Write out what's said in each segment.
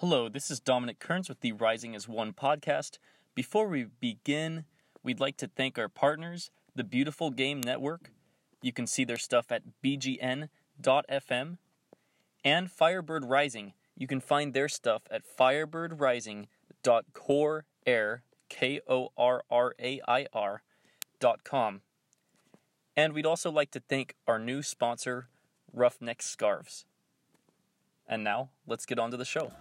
Hello, this is Dominic Kearns with the Rising as One podcast. Before we begin, we'd like to thank our partners, the Beautiful Game Network. You can see their stuff at bgn.fm and Firebird Rising. You can find their stuff at firebirdrising.corair, K O R R A I R, dot com. And we'd also like to thank our new sponsor, Roughneck Scarves. And now, let's get on to the show.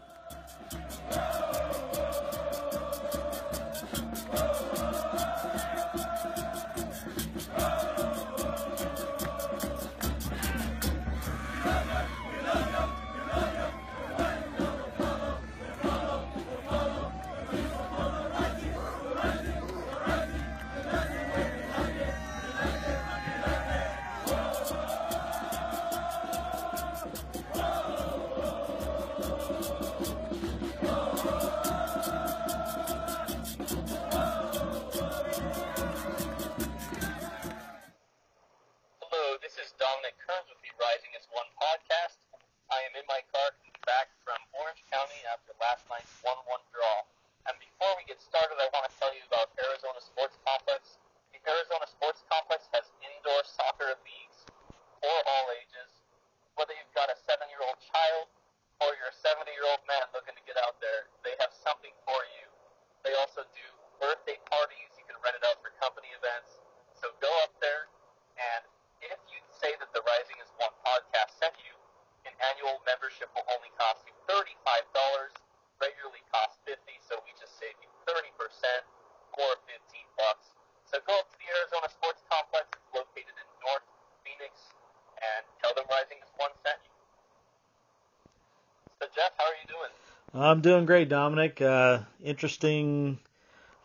I'm doing great, Dominic. Uh, interesting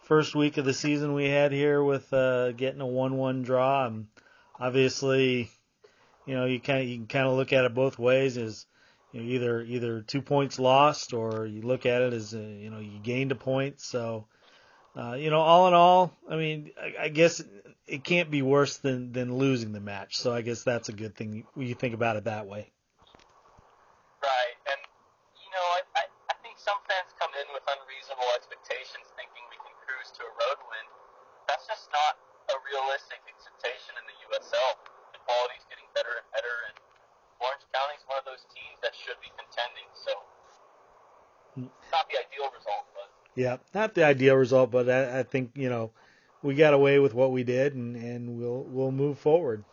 first week of the season we had here with uh, getting a one-one draw. Um, obviously, you know you kind you can kind of look at it both ways. As you know, either either two points lost, or you look at it as uh, you know you gained a point. So, uh, you know, all in all, I mean, I, I guess it can't be worse than than losing the match. So I guess that's a good thing when you think about it that way. Right, and you know, I, I, I think some fans come in with unreasonable expectations, thinking we can cruise win. That's just not a realistic expectation in the USL. The quality's getting better and better, and Orange County's one of those teams that should be contending. So, not the ideal result, but Yeah, not the ideal result, but I, I think you know we got away with what we did, and, and we'll we'll move forward.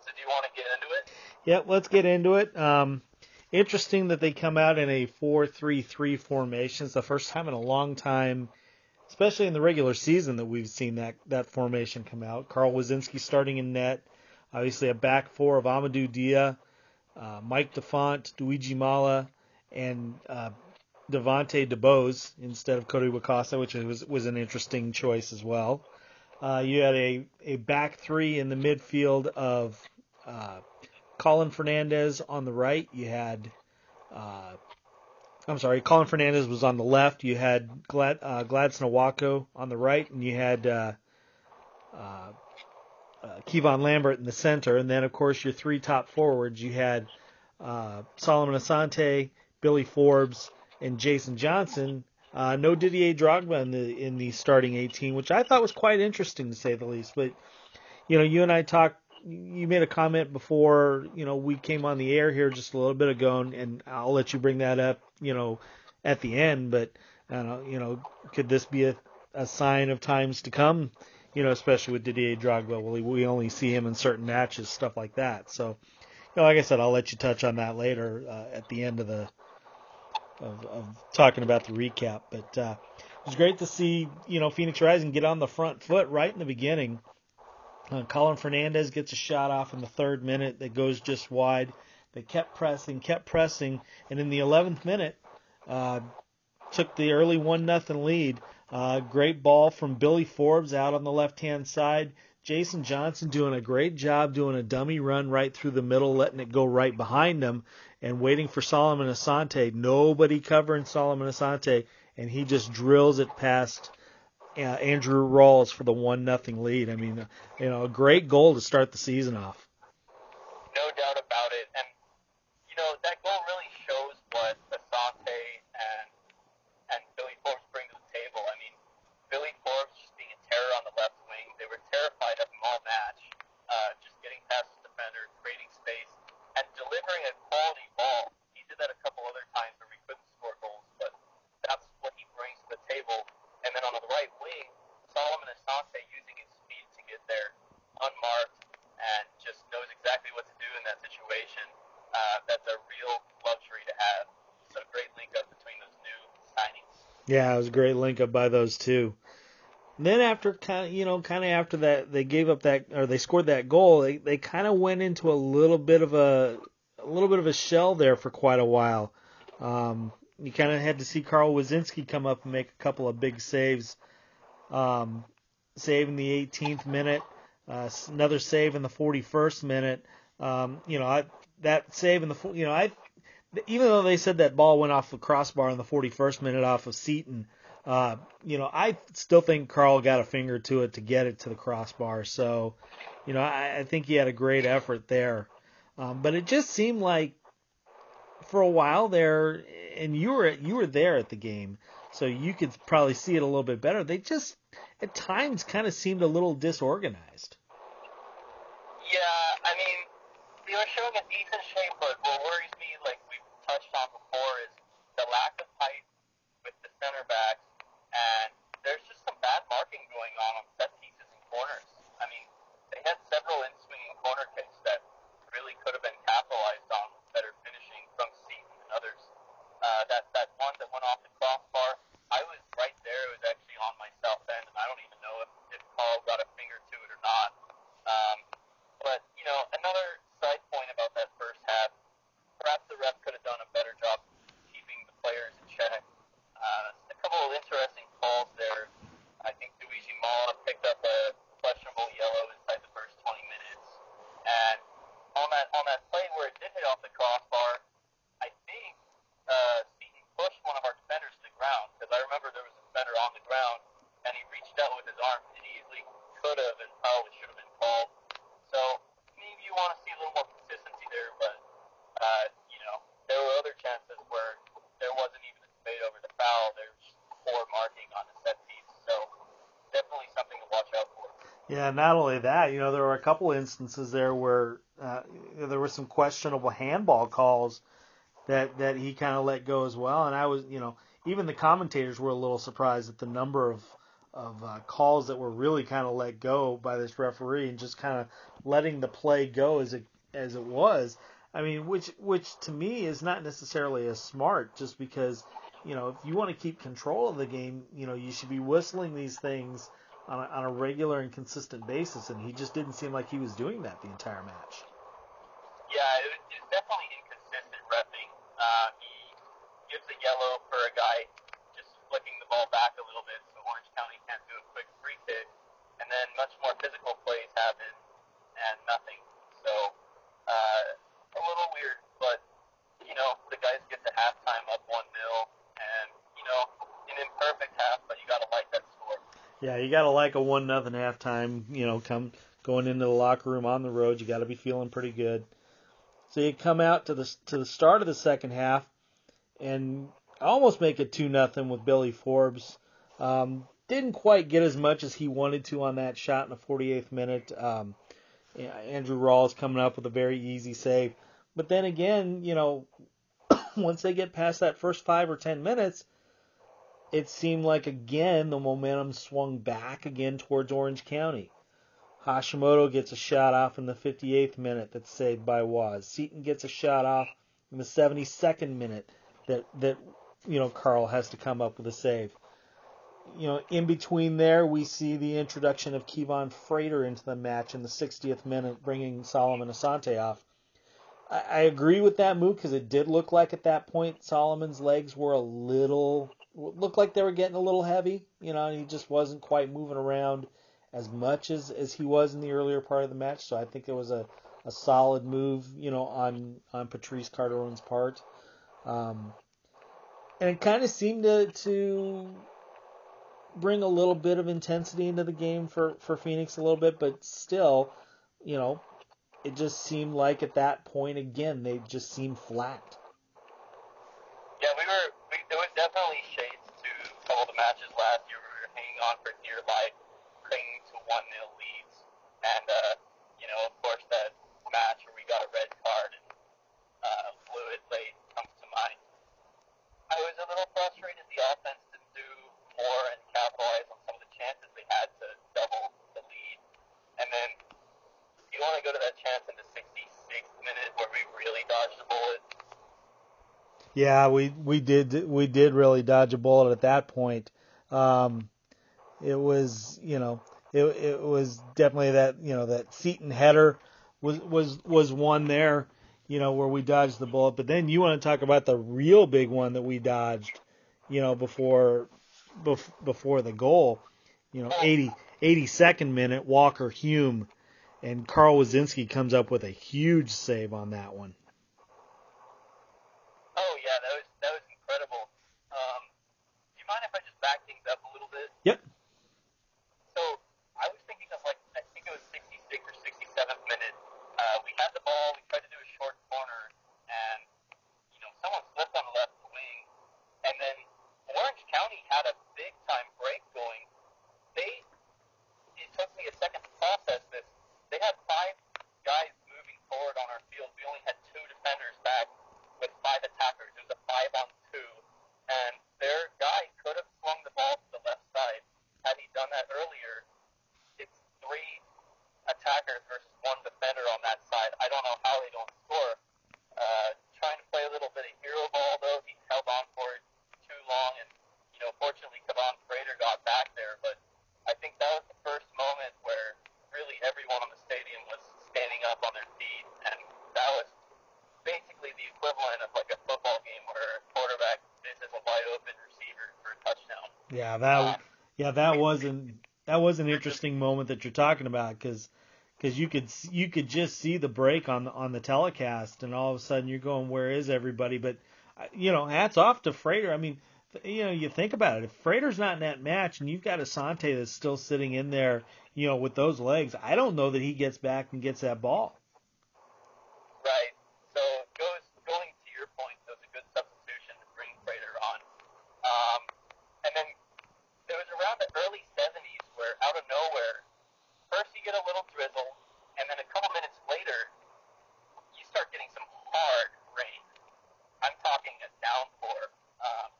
so do you want to get into it? Yeah, let's get into it. Um, interesting that they come out in a four-three-three formation. It's the first time in a long time, especially in the regular season, that we've seen that that formation come out. Carl Woszczynski starting in net. Obviously, a back four of Amadou Dia, uh, Mike da Fonte, Luigi Mala, and uh, Devontae DeBose instead of Cody Wakasa, which was was an interesting choice as well. Uh, you had a, a back three in the midfield of uh, Colin Fernandez on the right. You had, uh, I'm sorry, Colin Fernandez was on the left. You had Glad, uh, Gladson Awako on the right, and you had uh, uh, uh, Kevon Lambert in the center. And then, of course, your three top forwards. You had uh, Solomon Asante, Billy Forbes, and Jason Johnson. Uh, no Didier Drogba in the in the starting 18, which I thought was quite interesting to say the least. But you know, you and I talked. You made a comment before. You know, we came on the air here just a little bit ago, and, and I'll let you bring that up. You know, at the end. But know, you know, could this be a, a sign of times to come? You know, especially with Didier Drogba. Well, we only see him in certain matches, stuff like that. So, you know, like I said, I'll let you touch on that later uh, at the end of the of, of talking about the recap. But uh, it was great to see you know Phoenix Rising get on the front foot right in the beginning. Uh, Colin Fernandez gets a shot off in the third minute that goes just wide. They kept pressing, kept pressing, and in the 11th minute, uh, took the early one nothing lead. Uh, great ball from Billy Forbes out on the left hand side. Jason Johnson doing a great job doing a dummy run right through the middle, letting it go right behind him, and waiting for Solomon Asante. Nobody covering Solomon Asante, and he just drills it past Andre Rawls for the one nothing lead. I mean, you know, a great goal to start the season off. No doubt about it. And, you know, that goal really shows what Asante Yeah, it was a great link up by those two. And then after kind of, you know, kind of after that, they gave up that or they scored that goal. They they kind of went into a little bit of a a little bit of a shell there for quite a while. Um, you kind of had to see Carl Woszczynski come up and make a couple of big saves. Um, save in the 18th minute, uh, another save in the 41st minute. Um, you know, I, that save in the you know I even though they said that ball went off the crossbar in the 41st minute off of Seaton, uh, you know, I still think Carl got a finger to it to get it to the crossbar. So, you know, I, I think he had a great effort there. Um, but it just seemed like for a while there, and you were you were there at the game, so you could probably see it a little bit better. They just at times kind of seemed a little disorganized. Yeah, I mean, they were showing a decent shape, but what worries me, like we've touched on before, is the lack of height with the center backs, and there's just some bad marking going on on set pieces and corners. I mean, they had several in-swinging corner kicks that really could have been capitalized on with better finishing from Seaton and others. Uh, that that one that went off the crossbar, I was right there. It was actually on my south end, and I don't even know if, if Carl got a finger to it or not. Um, but you know, another side point about that first half, perhaps the ref could have done a better job keeping the players in check. Uh, a couple of interesting calls there. I think Luigi Mala picked up a questionable yellow inside the first 20 minutes, and on that on that play where it did hit off the crossbar, I think uh, Seaton pushed one of our defenders to the ground because I remember there was a defender on the ground and he reached out with his arm and easily could have and probably should have been called. So maybe you want to see a little more consistency there, but uh, you know there were other chances where there wasn't even a debate over the foul. There's poor marking on the set piece, so definitely something to watch out Yeah, not only that, you know, there were a couple instances there where uh, there were some questionable handball calls that that he kind of let go as well, and I was, you know, even the commentators were a little surprised at the number of of uh, calls that were really kind of let go by this referee and just kind of letting the play go as it as it was. I mean, which which to me is not necessarily as smart, just because you know if you want to keep control of the game, you know you should be whistling these things on a, on a regular and consistent basis, and he just didn't seem like he was doing that the entire match. Yeah, it was, definitely inconsistent refing. Uh, he gives a yellow for a guy just flicking the ball back a little bit, so Orange County can't do a quick free kick, and then much more physical plays happen, and nothing. So uh, a little weird, but you know the guys get to halftime up one 0 and you know an imperfect half, but you gotta like that score. Yeah, you gotta like a one nothing halftime. You know, come going into the locker room on the road, you gotta be feeling pretty good. So you come out to the to the start of the second half, and almost make it two nothing with Billy Forbes. Um, didn't quite get as much as he wanted to on that shot in the 48th minute. Um, Andre Rawls coming up with a very easy save, but then again, you know, once they get past that first five or ten minutes, it seemed like again the momentum swung back again towards Orange County. Hashimoto gets a shot off in the 58th minute that's saved by Waz. Seaton gets a shot off in the 72nd minute that that you know Carl has to come up with a save. You know, in between there, we see the introduction of Kevaughn Frater into the match in the 60th minute, bringing Solomon Asante off. I agree with that move because it did look like at that point Solomon's legs were a little looked like they were getting a little heavy. You know, he just wasn't quite moving around as much as, as he was in the earlier part of the match. So I think it was a, a solid move, you know, on on Patrice Carteron's part. Um, and it kind of seemed to to bring a little bit of intensity into the game for, for Phoenix a little bit, but still, you know, it just seemed like at that point again they just seemed flat. Yeah, we were. We, there was definitely shades to a couple of the matches last year. We were hanging on for dear life, clinging to one nil leads, and uh, you know, of course, that match where we got a red card and uh, blew it late comes to mind. I was a little frustrated the offense didn't do more and capitalize on some of the chances they had to double the lead. And then you want to go to that chance in the 66th minute where we really dodged the bullet. Yeah, we we did we did really dodge a bullet at that point. Um, it was you know it it was definitely that you know that Seaton header was was was one there you know where we dodged the bullet. But then you want to talk about the real big one that we dodged, you know before before the goal. You know 80 82nd minute Walker Hume and Carl Woszczynski comes up with a huge save on that one. Oh yeah, that was that was incredible. Um, do you mind if I just back things up a little bit? Yep. So I was thinking of like I think it was 66 or 67th minute. Uh, we had the ball. We tried to do a short corner, and you know someone slipped on the left wing, and then Orange County had a big time break going. They it took me a second to process this. They had five guys moving forward on our field. We only had two defenders back with five attackers. It was a five on two, and their guy could have swung the ball to the left side. Had he done that earlier, it's three attackers versus one defender on that side. I don't know how they don't score. Uh, trying to play a little bit of hero ball though, he held on for it too long, and you know, fortunately, Kevaughn Frater got back there. But I think that was the first moment where really everyone on the stadium was standing up on their feet, and that was basically the equivalent of like a football game where a quarterback misses a wide open receiver for a touchdown. Yeah, that yeah that wasn't that was an interesting moment that you're talking about because because you could you could just see the break on the on the telecast and all of a sudden you're going where is everybody? But uh, you know hats off to Frater I mean you know you think about it. If Frater's not in that match and you've got Asante that's still sitting in there you know with those legs I don't know that he gets back and gets that ball Right. So goes going to your point, that was a good substitution to bring Frater on. Um, and then it was around the early 70s where out of nowhere, first you get a little drizzle, and then a couple minutes later, you start getting some hard rain. I'm talking a downpour. Um,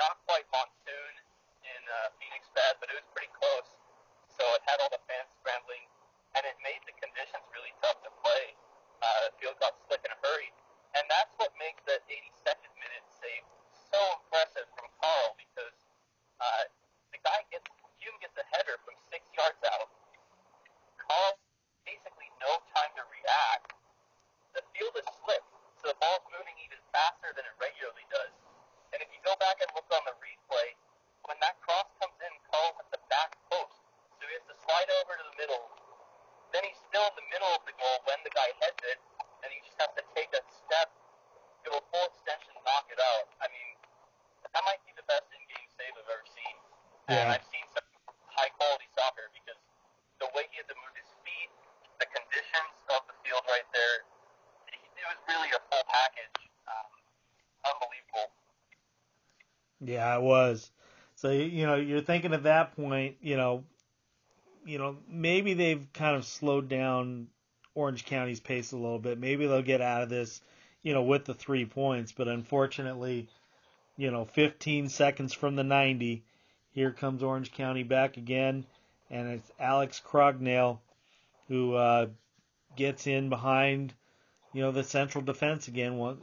not quite monsoon in uh, Phoenix bad, but it was pretty close. So it had all the fans scrambling, and it made the conditions really tough to play. Uh, the field got slick in a hurry, and that's what makes that 82nd minute save so impressive from Carl because uh, the guy gets Hume gets a header from six yards out. Carl basically no time to react. The field is slick, so the ball's moving even faster than it regularly does. And if you go back and look on the replay, when that cross comes in, Carl's at the back post, so he has to slide over to the middle. Then he's still in the middle of the goal when the guy heads it, and he just has to take a step, do a full extension, knock it out. I mean, that might be the best in-game save I've ever seen. And Yeah. I've seen some high-quality soccer because the way he had to move his feet, the conditions of the field right there, it, it was really a full package. Um, unbelievable. Yeah, it was. So you know, you're thinking at that point, you know, you know, maybe they've kind of slowed down Orange County's pace a little bit. Maybe they'll get out of this, you know, with the three points. But unfortunately, you know, 15 seconds from the 90, here comes Orange County back again, and it's Alex Crognale who uh, gets in behind you know the central defense again. What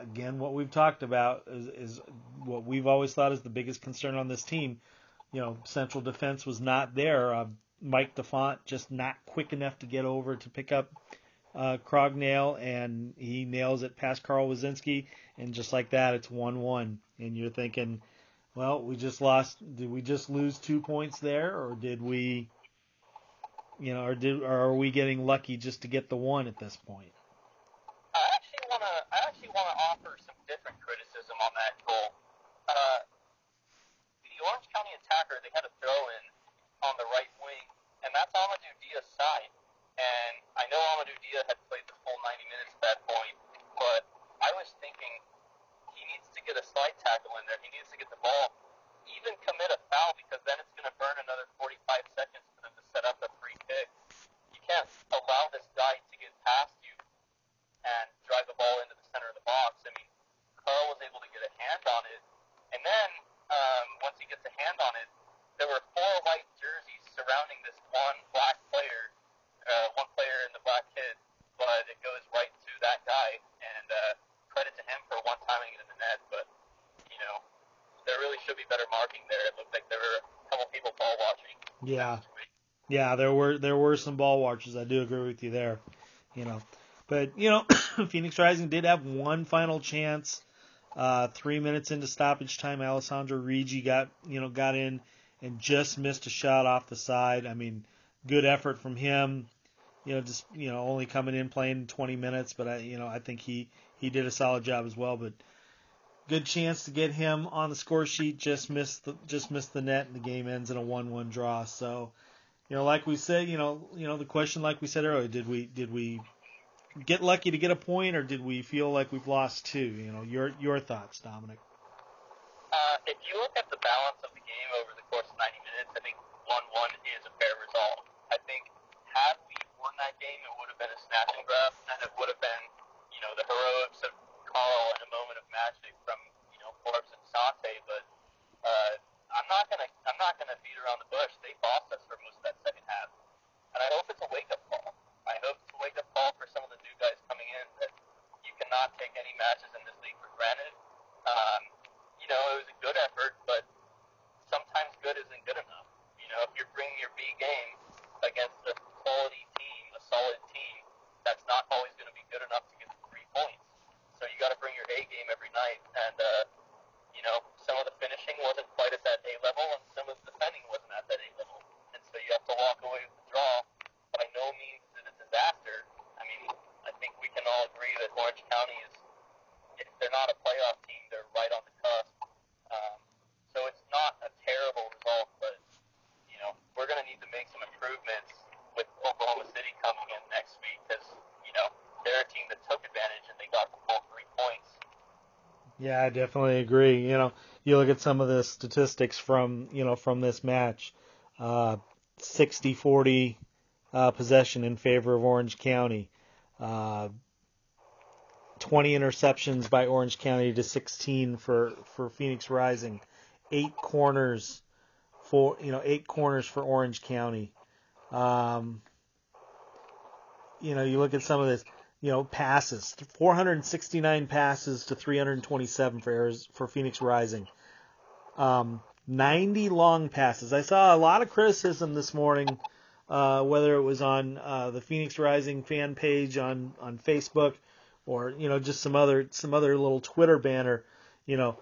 again? What we've talked about is, is what we've always thought is the biggest concern on this team. You know, central defense was not there. Uh, Mike da Fonte just not quick enough to get over to pick up uh, and he nails it past Carl Woszczynski, and just like that, it's one-one. And you're thinking, well, we just lost. Did we just lose two points there, or did we? You know, or did or are we getting lucky just to get the one at this point? I actually want to. I actually want to offer some different criticism on that goal. Uh, the Orange County attacker, they had a throw in on the right wing, and that's Amadou Dia's side. And I know Amadou Dia had played the full 90 minutes at that point, but I was thinking he needs to get a slide tackle in there. He needs to get the ball, even commit a foul, because then it's going to burn another 45 seconds for them to set up a free kick. You can't allow this guy to get past you and drive the ball into the center of the box. I mean, Carl was able to get a hand on it, and then um, once he gets a hand on it, there were four white jerseys surrounding this one black player, uh, one player in the black kid, but it goes right to that guy, and uh, credit to him for one timing it in the net. net, but you know, there really should be better marking there. It looked like there were a couple people ball watching. Yeah. Yeah, there were there were some ball watchers. I do agree with you there. You know, but you know, Phoenix Rising did have one final chance. Uh, three minutes into stoppage time, Alessandro Riggi got you know got in and just missed a shot off the side. I mean, good effort from him. You know, just you know only coming in playing 20 minutes, but I you know I think he he did a solid job as well. But good chance to get him on the score sheet. Just missed the just missed the net, and the game ends in a 1-1 draw. So you know, like we said, you know, you know, the question, like we said earlier, did we did we get lucky to get a point, or did we feel like we've lost two? You know, your your thoughts, Dominic. Uh, if you look at the balance of the game over the course of 90 minutes, I think 1-1 is a fair result. I think had we won that game, it would have been a snatch and grab, and it would have been, you know, the heroics of Carl and a moment of magic from, you know, Forbes and Sante, but uh, I'm not gonna I'm not gonna beat around the bush. They bossed us for most of that second half, and I hope it's a wake up call. I hope it's a wake up call for some of the new guys coming in that you cannot take any matches in this league for granted. Um, you know, it was a good effort, but sometimes good isn't good enough. You know, if you're bringing your B game against a quality team, a solid team, that's not always going to be good enough to get the three points. So you got to bring your A game every night, and uh, you know, some of the finishing wasn't quite at that A level, and some of the defending wasn't at that A level. And so you have to walk away with the draw. By no means is it a disaster. I mean, I think we can all agree that Orange County is, if they're not a playoff team, they're right on the cusp. Um, so it's not a terrible result, but, you know, we're going to need to make some improvements with Oklahoma City coming in next week because, you know, they're a team that took advantage and they got the full three points. Yeah, I definitely agree. You know, you look at some of the statistics from you know from this match, uh, 60-40 uh, possession in favor of Orange County, uh, 20 interceptions by Orange County to 16 for for Phoenix Rising, eight corners for you know eight corners for Orange County. Um, you know, you look at some of this you know, passes. 469 passes to 327 for for Phoenix Rising. Um, 90 long passes. I saw a lot of criticism this morning, uh, whether it was on uh, the Phoenix Rising fan page on on Facebook, or you know just some other some other little Twitter banner. You know,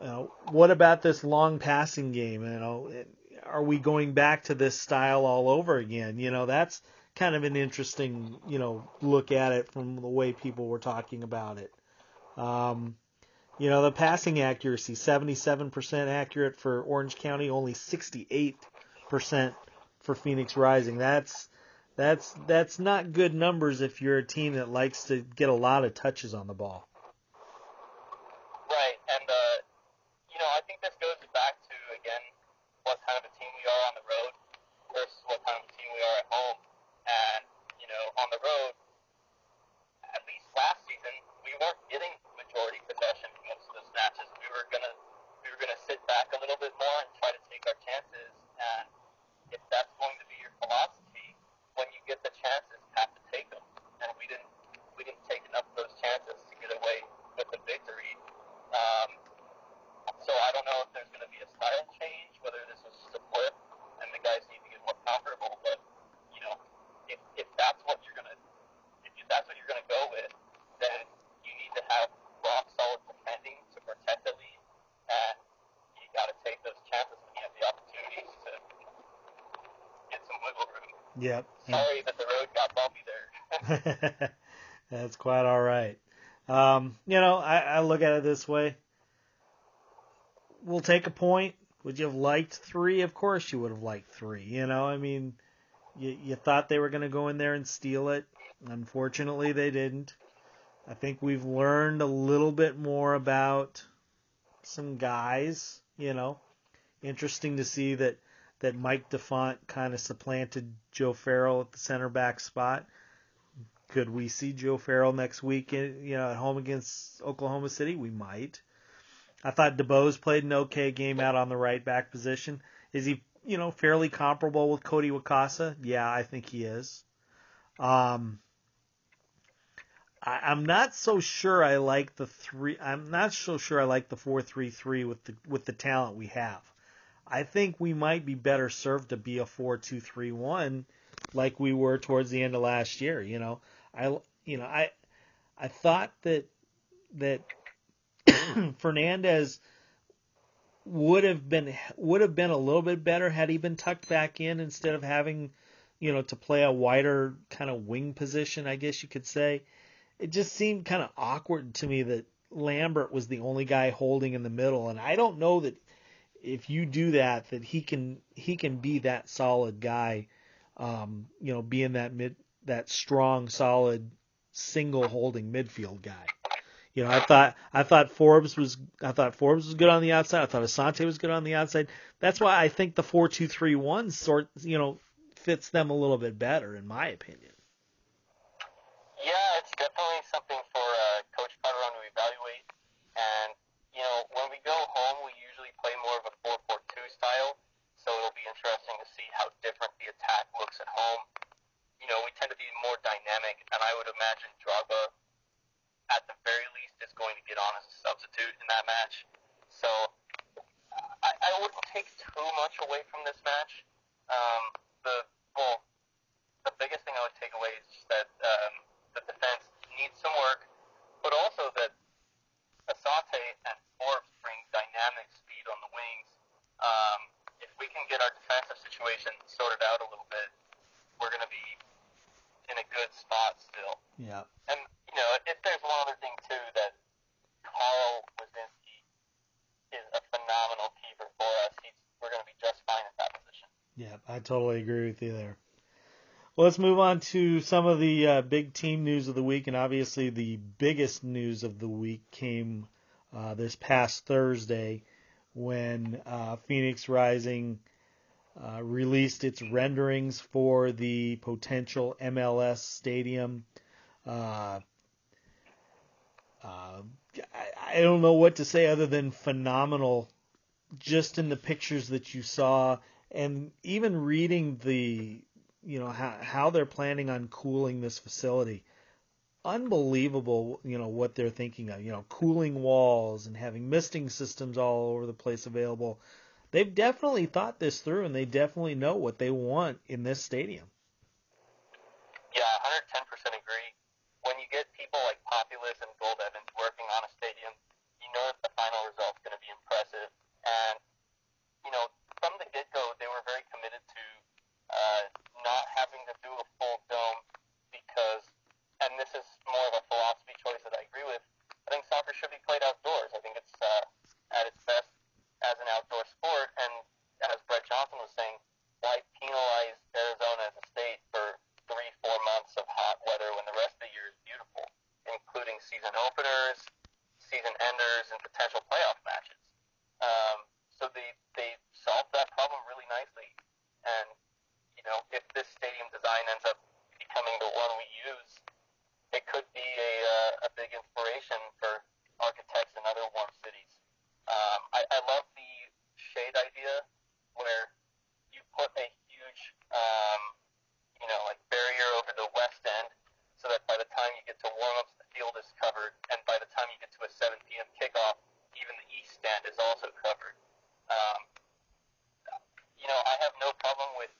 uh, what about this long passing game? You know, are we going back to this style all over again? You know, that's kind of an interesting, you know, look at it from the way people were talking about it. Um, you know, the passing accuracy, 77% accurate for Orange County, only 68% for Phoenix Rising. That's that's that's not good numbers if you're a team that likes to get a lot of touches on the ball. Right, and uh, you know, I think this goes back to again what kind of a team we are on the road versus what kind of a team we are at home. And, you know, on the road, at least last season, we weren't getting majority possession for most of those matches. We were gonna we were gonna sit back a little bit more and try to take our chances. And if that's going to be your philosophy, when you get the chances, have to take them. And we didn't we didn't take enough of those chances to get away with the victory. Um, so I don't know if there's going to be a style change, whether this was just a flip, and the guys need to get more comfortable. But you know, if, if that's what you're gonna if that's what you're gonna go with, then you need to have rock solid defending to protect the lead, and you got to take those chances when you have the opportunities to get some wiggle room. Yep. Sorry that the road got bumpy there. that's quite all right. Um, you know, I, I look at it this way. We'll take a point. Would you have liked three? Of course you would have liked three. You know, I mean, you, you thought they were going to go in there and steal it. Unfortunately, they didn't. I think we've learned a little bit more about some guys, you know. Interesting to see that, that Mike da Fonte kind of supplanted Joe Farrell at the center back spot. Could we see Joe Farrell next week, in, you know, at home against Oklahoma City? We might. I thought DeBose played an okay game out on the right back position. Is he you know, fairly comparable with Cody Wakasa? Yeah, I think he is. Um, I, I'm not so sure I like the three. I'm not so sure I like the four three three with the with the talent we have. I think we might be better served to be a four two three one, like we were towards the end of last year. You know, I you know I I thought that that Fernandez would have been would have been a little bit better had he been tucked back in instead of having you know to play a wider kind of wing position I guess you could say it just seemed kind of awkward to me that Lambert was the only guy holding in the middle and I don't know that if you do that that he can he can be that solid guy um, you know being that mid that strong solid single holding midfield guy you know, I thought I thought Forbes was I thought Forbes was good on the outside. I thought Asante was good on the outside. That's why I think the four two three one sort you know fits them a little bit better, in my opinion. Yeah, it's definitely something for uh, Coach Carteron to evaluate. And you know, when we go home, we usually play more of a four four two style. So it'll be interesting to see how different the attack looks at home. You know, we tend to be more dynamic, and I would imagine Drogba at the very least, is going to get on as a substitute in that match. So I, I wouldn't take too much away from this match. Um, the well, the biggest thing I would take away is just that um, the defense needs some work, but also that Asante and Forbes bring dynamic speed on the wings. Um, if we can get our defensive situation sorted out a little bit, we're going to be in a good spot still. Yeah. And you know, if there's one other thing too that Carl Woszczynski is a phenomenal keeper for us. He's we're going to be just fine at that position. Yeah, I totally agree with you there. Well, let's move on to some of the uh, big team news of the week, and obviously the biggest news of the week came uh, this past Thursday when uh, Phoenix Rising uh, released its renderings for the potential MLS stadium. Uh, uh, I, I don't know what to say other than phenomenal just in the pictures that you saw and even reading the you know how how they're planning on cooling this facility unbelievable you know what they're thinking of you know cooling walls and having misting systems all over the place available. They've definitely thought this through and they definitely know what they want in this stadium yeah 110% agree when you get people like Populous and Gould Evans working on a stadium, you know that the final result's going to be impressive. And, you know, from the get-go, they were very committed to uh, not having to do a full dome because, and this is more of a philosophy choice that I agree with, I think soccer should be played outdoors. I think it's uh, at its best as an outdoor sport. And as Brett Johnson was saying, why penalize Arizona as a state for three, four months of hot weather when the rest of the year is beautiful, including season openers, season enders, and potential playoff matches. Um, so they they solved that problem really nicely, and you know if this stadium design ends up becoming the one we use, it could be a uh, a big inspiration for architects in other warm cities. Um, I, I love the shade idea where you put a huge um, you know, like barrier over the west end, so that by the time you get to warm-ups, the field is covered, and by the time you get to a 7 p.m. kickoff, even the east stand is also covered. Um, you know, I have no problem with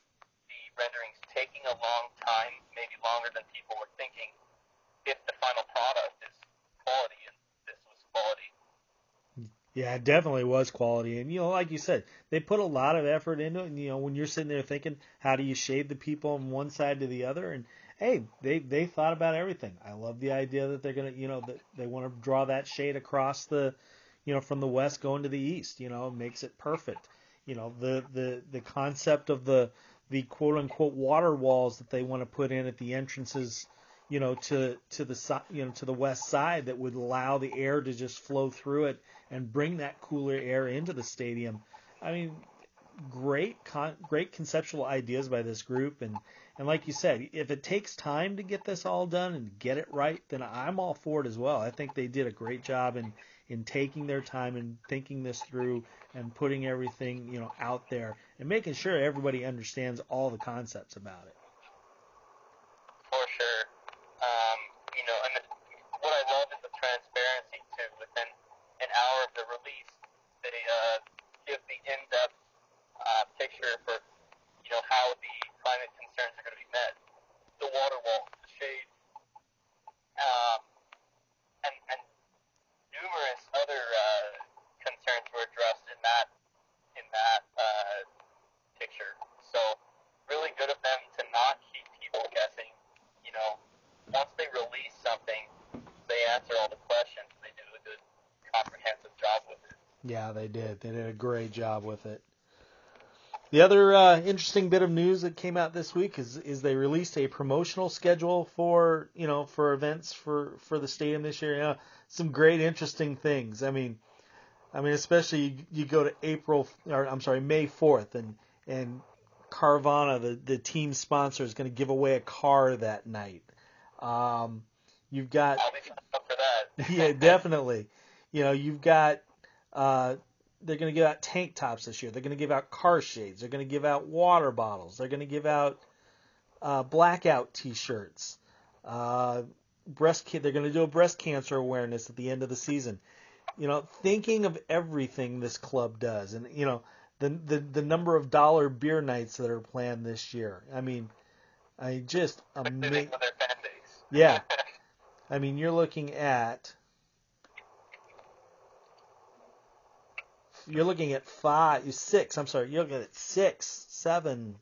the renderings taking a long time, maybe longer than people were thinking, if the final product is quality, and this was quality. Yeah, it definitely was quality. And, you know, like you said, they put a lot of effort into it. And, you know, when you're sitting there thinking, how do you shade the people on one side to the other? And, hey, they, they thought about everything. I love the idea that they're to, you know, that they want to draw that shade across the, you know, from the west going to the east, you know, makes it perfect. You know, the, the, the concept of the, the quote unquote water walls that they want to put in at the entrances, you know, to, to the, you know, to the west side that would allow the air to just flow through it and bring that cooler air into the stadium. I mean, great con- great conceptual ideas by this group and and like you said, if it takes time to get this all done and get it right, then I'm all for it as well. I think they did a great job in in taking their time and thinking this through and putting everything, you know, out there and making sure everybody understands all the concepts about it. For sure. Um, you know, and the release, they uh, give the in-depth uh, picture for you know how the climate concerns are going to be met, the water wall, the shade, um, and and numerous other uh, concerns were addressed in that in that uh, picture. So really good of them to not keep people guessing. You know, once they release something, they answer all the questions. They do a good comprehensive job with it. Yeah, they did. They did a great job with it. The other uh, interesting bit of news that came out this week is is they released a promotional schedule for you know for events for for the stadium this year. You know, some great interesting things. I mean, I mean especially you, you go to April or I'm sorry May 4th and and Carvana the the team sponsor is going to give away a car that night. Um, you've got I'll be for that. yeah, definitely. You know, you've got uh, they're going to give out tank tops this year. They're going to give out car shades. They're going to give out water bottles. They're going to give out uh, blackout T-shirts. Uh, breast ca- they're going to do a breast cancer awareness at the end of the season. You know, thinking of everything this club does, and you know the the the number of dollar beer nights that are planned this year. I mean, I just amazing. with their fan base. Yeah. I mean, you're looking at you're looking at five, six. I'm sorry, you're looking at six, seven,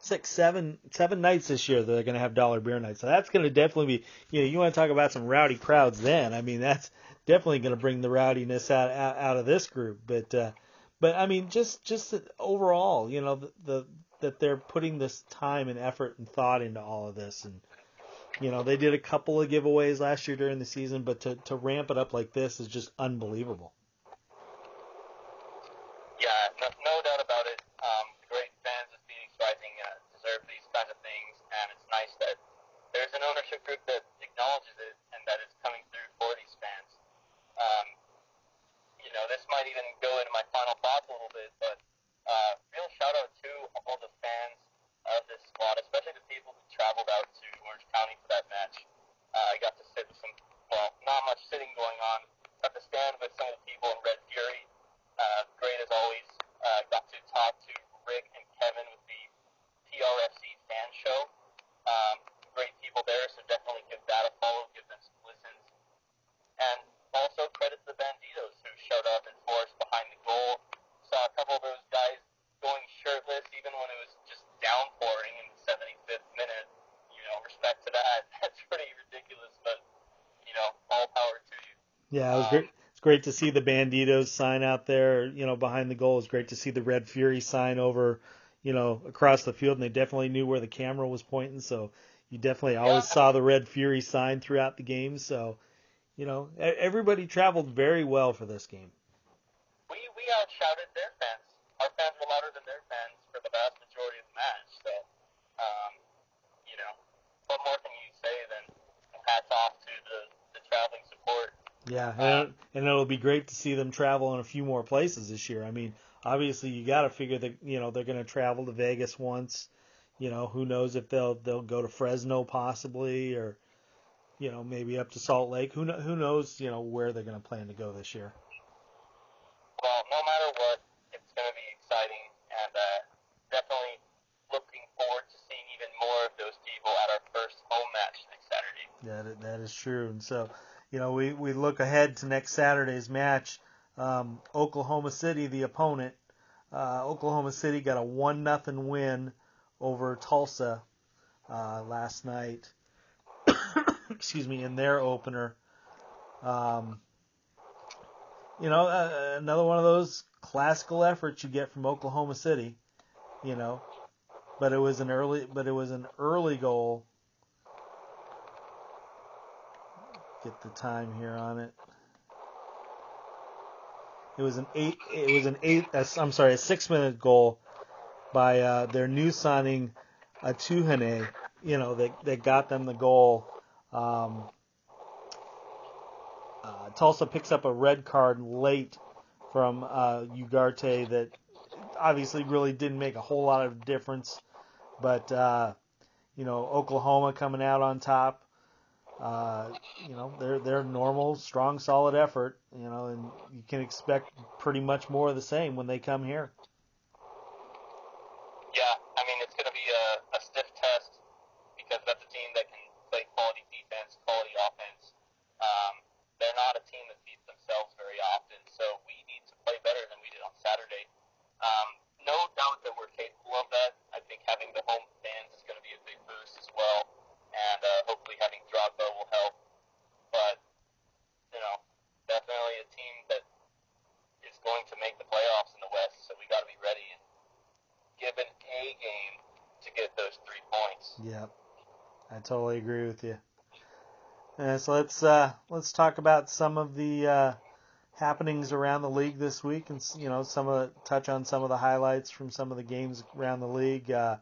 six, seven, seven nights this year that they're going to have dollar beer nights. So that's going to definitely be, you know, you want to talk about some rowdy crowds. Then I mean, that's definitely going to bring the rowdiness out, out out of this group. But uh, but I mean, just just overall, you know, the, the that they're putting this time and effort and thought into all of this and you know, they did a couple of giveaways last year during the season, but to, to ramp it up like this is just unbelievable. Yeah, no, no doubt about it. Um, the great fans of Phoenix Rising uh, deserve these kinds of things, and it's nice that there's an ownership group that acknowledges it and that it's coming through for these fans. Um, you know, this might even go into my final thoughts a little bit, but uh, real shout out to all the fans of this squad, especially the people who traveled out to Orange County for that match. Uh, I got to sit with some, well, not much sitting going on. Got to stand with some of the people in Red Fury. Uh, great as always. Uh, got to talk to Rick and Kevin with the TRFC fan show. Um, great people there, so definitely give that a follow, give them some listens. And also credit to the Banditos who showed up in force behind the goal. Saw a couple of those guys going shirtless even when it was just downpouring in the 75th minute. You know, respect to that. That's pretty ridiculous, but you know, all power to you. Yeah, it was uh, great. It's great to see the Banditos sign out there, you know, behind the goal. It's great to see the Red Fury sign over, you know, across the field, and they definitely knew where the camera was pointing. So you definitely always Yeah. saw the Red Fury sign throughout the game. So, you know, everybody traveled very well for this game. We we outshouted their fans were louder than their fans for the vast majority of the match. So, um, you know, what more can you say than hats off to the the traveling support. Yeah, and, and it'll be great to see them travel in a few more places this year. I mean, obviously you got to figure that you know they're going to travel to Vegas once. You know, who knows if they'll they'll go to Fresno possibly, or you know maybe up to Salt Lake. Who who knows? You know where they're going to plan to go this year. Well, no matter what, it's going to be exciting, and uh, definitely looking forward to seeing even more of those people at our first home match next Saturday. Yeah, that that is true. And so, you know, we we look ahead to next Saturday's match. Um, Oklahoma City, the opponent. Uh, Oklahoma City got a one nothing win over Tulsa uh, last night. Excuse me, in their opener. Um, you know, uh, another one of those classical efforts you get from Oklahoma City. You know, but it was an early, but it was an early goal get the time here on it. It was an eight. It was an eight. uh, I'm sorry, a six-minute goal by uh, their new signing, Atuhane. You know that that got them the goal. Um, uh, Tulsa picks up a red card late from uh, Ugarte that obviously really didn't make a whole lot of difference, but uh, you know Oklahoma coming out on top. Uh, you know, they're they're normal, strong, solid effort. You know, and you can expect pretty much more of the same when they come here. Yeah, I mean it's going to be a, a stiff test because that's a team that can play quality defense, quality offense. Um, they're not a team that beats themselves very often, so we need to play better than we did on Saturday. Um, no doubt that we're capable of that. I think having the home fans is going to be a big boost as well, and uh, hopefully having Drogba will help. But you know, definitely a team that is going to make the playoffs in the West, so we got to be ready and give an A game to get those three points. Yep, I totally agree with you. So let's uh, let's talk about some of the uh, happenings around the league this week, and you know some of the, touch on some of the highlights from some of the games around the league. Uh,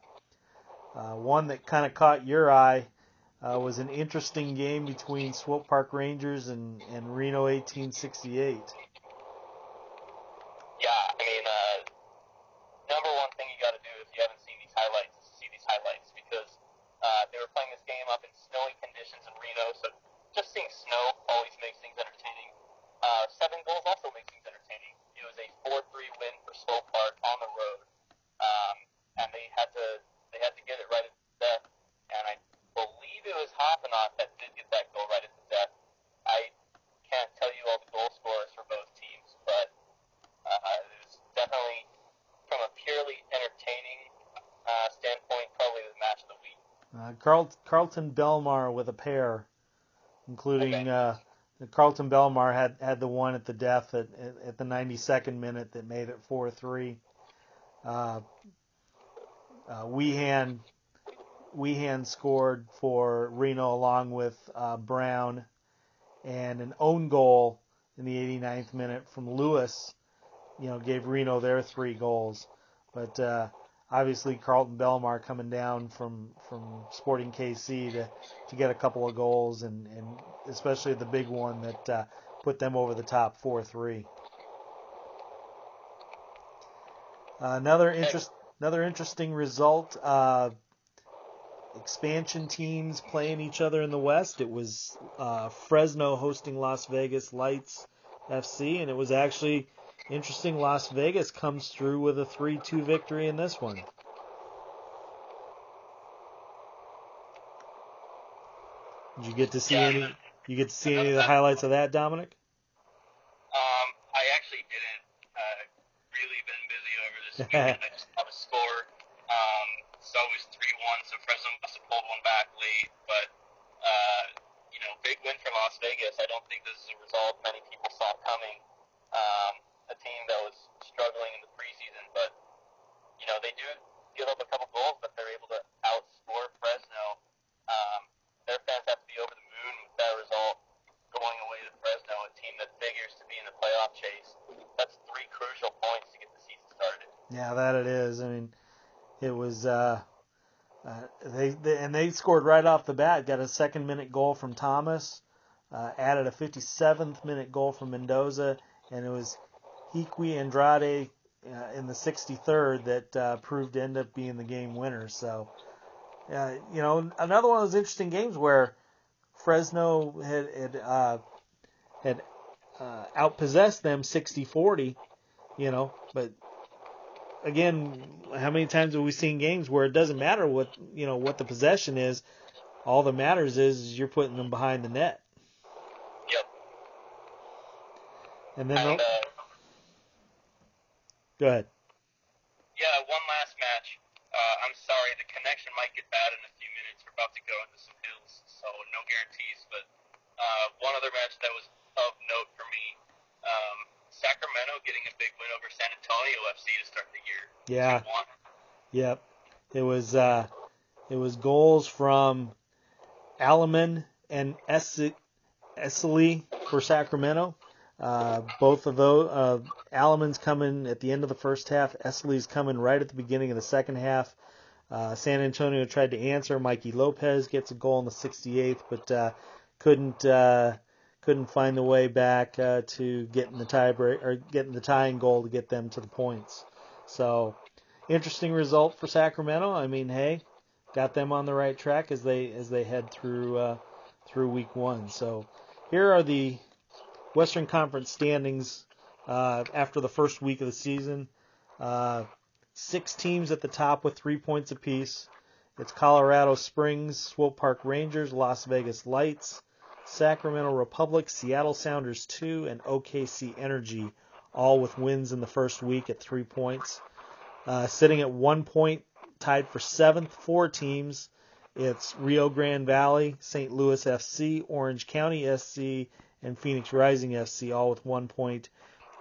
uh, one that kind of caught your eye uh, was an interesting game between Swope Park Rangers and, and Reno 1868. Yeah, I mean, uh, number one thing you got to do if you haven't seen these highlights is see these highlights because uh, they were playing this game up in snowy conditions in Reno, so just seeing snow always makes things entertaining. Uh, seven goals also makes things entertaining. It was a 4-3 win for Swope Park on the road, um, and they had to they had to get it right at the death. And I believe it was Hoffenot that did get that goal right at the death. I can't tell you all the goal scorers for both teams, but uh, it was definitely from a purely entertaining uh, standpoint, probably the match of the week. Uh, Carl, Kharlton Belmar with a pair, including Okay. uh, Kharlton Belmar had, had the one at the death at, at, at the 92nd minute that made it 4-3. Uh, uh, Wehan, Wehan scored for Reno along with uh, Brown, and an own goal in the 89th minute from Lewis, you know, gave Reno their three goals. But uh, obviously Kharlton Belmar coming down from from Sporting KC to to get a couple of goals and and especially the big one that uh, put them over the top 4-3. Uh, another interest another interesting result. Uh, expansion teams playing each other in the West. It was uh, Fresno hosting Las Vegas Lights FC, and it was actually interesting. Las Vegas comes through with a 3-2 victory in this one. Did you get to see Yeah. any? You get to see any of the highlights of that, Dominic? Um, I actually didn't. Uh, really been busy over this weekend. I just saw the score. Um, so it was three one. So Fresno must have pulled one back late, but uh, you know, big win for Las Vegas. I don't think this is a result many people saw coming. Um, a team that was struggling in the preseason, but you know they do give up a couple goals, but they're able to outscore Fresno. Um, their fans have to be over the moon with that result going away to Fresno, a team that figures to be in the playoff chase. That's three crucial points to get the season That it is. I mean, it was. Uh, uh, they, they and they scored right off the bat. Got a second minute goal from Thomas. Uh, added a 57th minute goal from Mendoza, and it was Hiqui Andrade uh, in the 63rd that uh, proved to end up being the game winner. So, uh, you know, another one of those interesting games where Fresno had had uh, had uh, outpossessed them 60-40, you know, but again, how many times have we seen games where it doesn't matter what you know what the possession is? All that matters is, you're putting them behind the net. Yep. And then And uh, go ahead. yeah, one last match. Uh, I'm sorry, the connection might get bad in a few minutes. We're about to go into some hills, so no guarantees. But uh, one other match that was of note for me, um, Sacramento getting a big win over San Antonio FC to start the year. Yeah. Yep. It was uh, it was goals from Alaman and Essley for Sacramento. Uh, both of those, uh, Alaman's coming at the end of the first half. Essley's coming right at the beginning of the second half. Uh, San Antonio tried to answer. Mikey Lopez gets a goal in the 68th, but uh, couldn't uh, couldn't find the way back uh, to getting the tie break or getting the tying goal to get them to the points. So interesting result for Sacramento. I mean, hey, got them on the right track as they as they head through uh, through week one. So here are the Western Conference standings uh, after the first week of the season. Uh, six teams at the top with three points apiece. It's Colorado Springs, Swope Park Rangers, Las Vegas Lights, Sacramento Republic, Seattle Sounders 2, and OKC Energy, all with wins in the first week at three points. Uh, sitting at one point, tied for seventh, four teams. It's Rio Grande Valley, St. Louis FC, Orange County SC, and Phoenix Rising FC, all with one point.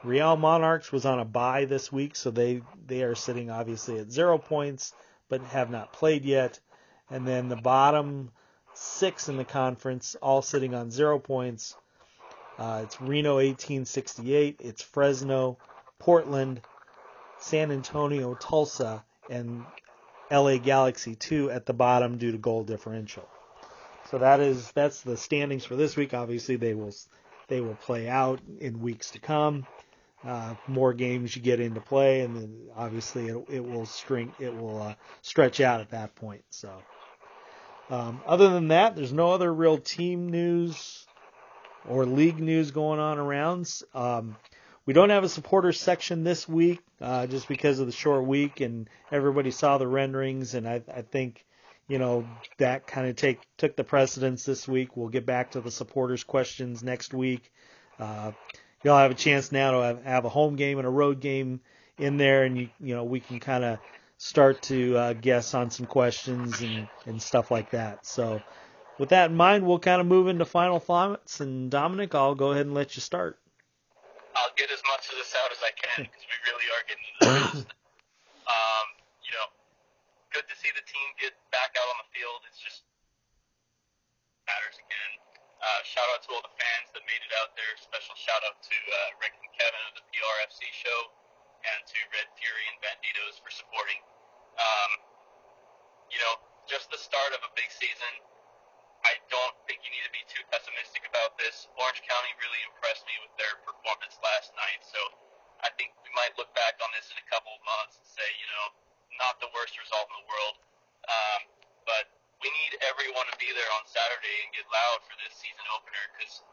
Real Monarchs was on a bye this week, so they, they are sitting obviously at zero points, but have not played yet. And then the bottom six in the conference, all sitting on zero points. Uh, it's Reno 1868, it's Fresno, Portland, San Antonio, Tulsa, and LA Galaxy 2 at the bottom due to goal differential. So that is that's the standings for this week. Obviously, they will they will play out in weeks to come. Uh, more games you get into play, and then obviously it, it will string it will uh, stretch out at that point. So, um, other than that, there's no other real team news or league news going on around. Um, we don't have a supporters section this week, uh, just because of the short week, and everybody saw the renderings, and I, I think you know that kind of take took the precedence this week. We'll get back to the supporters questions next week. Uh, you'll have a chance now to have, have a home game and a road game in there, and you you know we can kind of start to uh, guess on some questions and and stuff like that. So with that in mind, we'll kind of move into final thoughts. And Dominic, I'll go ahead and let you start. I'll get as much of this out as I can because we really are getting into this. um, you know, good to see the team get back out on the field. It's just matters again. Uh, shout out to all the fans that made it out there. Special shout out to uh, Rick and Kevin of the PRFC show and to Red Fury and Bandidos for supporting. Um, you know, just the start of a big season. I don't think you need to be too pessimistic about this. Orange County really impressed me with their performance last night, so I think we might look back on this in a couple of months and say, you know, not the worst result in the world. Um, but we need everyone to be there on Saturday and get loud for this season opener because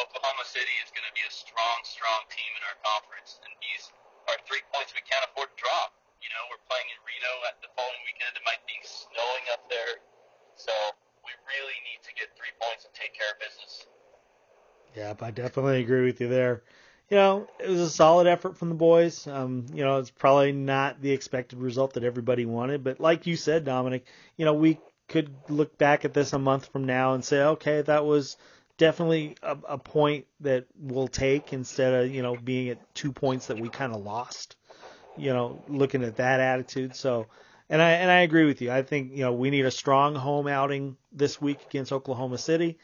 Oklahoma City is going to be a strong, strong team in our conference, and these are three points we can't afford to drop. You know, we're playing in Reno at the following weekend. It might be snowing up there, so we really need to get three points and take care of business. Yeah, I definitely agree with you there. You know, it was a solid effort from the boys. Um, you know, it's probably not the expected result that everybody wanted, but like you said, Dominic, you know, we could look back at this a month from now and say, okay, that was definitely a, a point that we'll take instead of, you know, being at two points that we kind of lost. You know, looking at that attitude. So, and I and I agree with you. I think you know we need a strong home outing this week against Oklahoma City.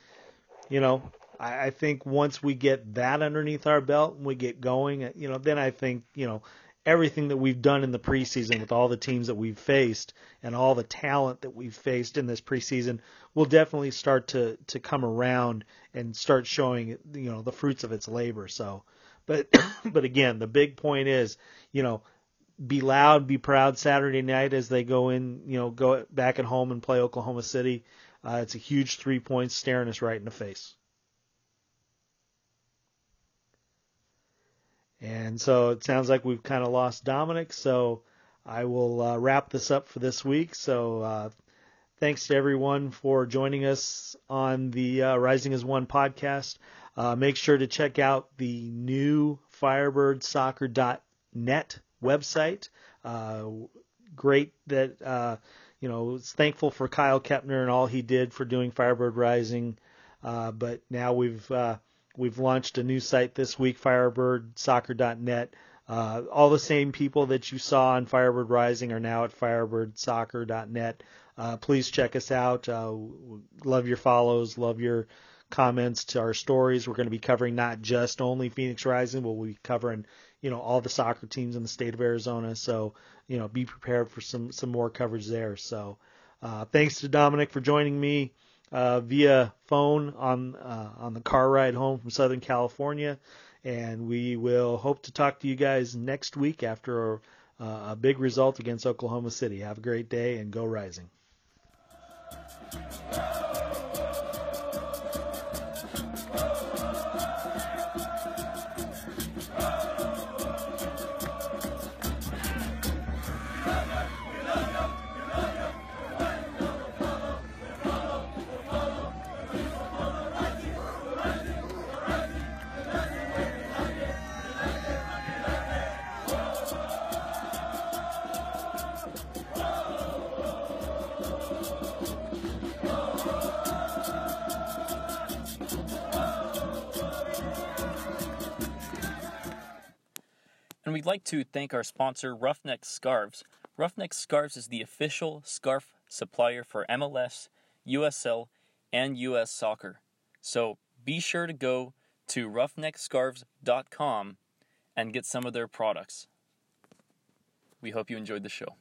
You know, I, I think once we get that underneath our belt and we get going, you know, then I think you know everything that we've done in the preseason with all the teams that we've faced and all the talent that we've faced in this preseason will definitely start to to come around and start showing you know the fruits of its labor. So, but but again, the big point is you know be loud, be proud Saturday night as they go in, you know, go back at home and play Oklahoma City. Uh, it's a huge three points staring us right in the face. And so it sounds like we've kind of lost Dominic. So I will uh, wrap this up for this week. So uh, thanks to everyone for joining us on the uh, Rising as One podcast. Uh, make sure to check out the new FirebirdSoccer.net website. Uh, great that uh, you know. Thankful for Kyle Kepner and all he did for doing Firebird Rising, but now we've we've launched a new site this week, FirebirdSoccer.net. Uh, all the same people that you saw on Firebird Rising are now at FirebirdSoccer.net. Uh, please check us out. Uh, love your follows. Love your comments to our stories. We're going to be covering not just only Phoenix Rising, but we'll be covering you know all the soccer teams in the state of Arizona. So you know be prepared for some some more coverage there. So uh, thanks to Dominic for joining me uh, via phone on uh, on the car ride home from Southern California, and we will hope to talk to you guys next week after a, a big result against Oklahoma City. Have a great day and go Rising. To thank our sponsor, Ruffneck Scarves. Ruffneck Scarves is the official scarf supplier for MLS, USL, and US Soccer. So be sure to go to ruffneckscarves.com and get some of their products. We hope you enjoyed the show.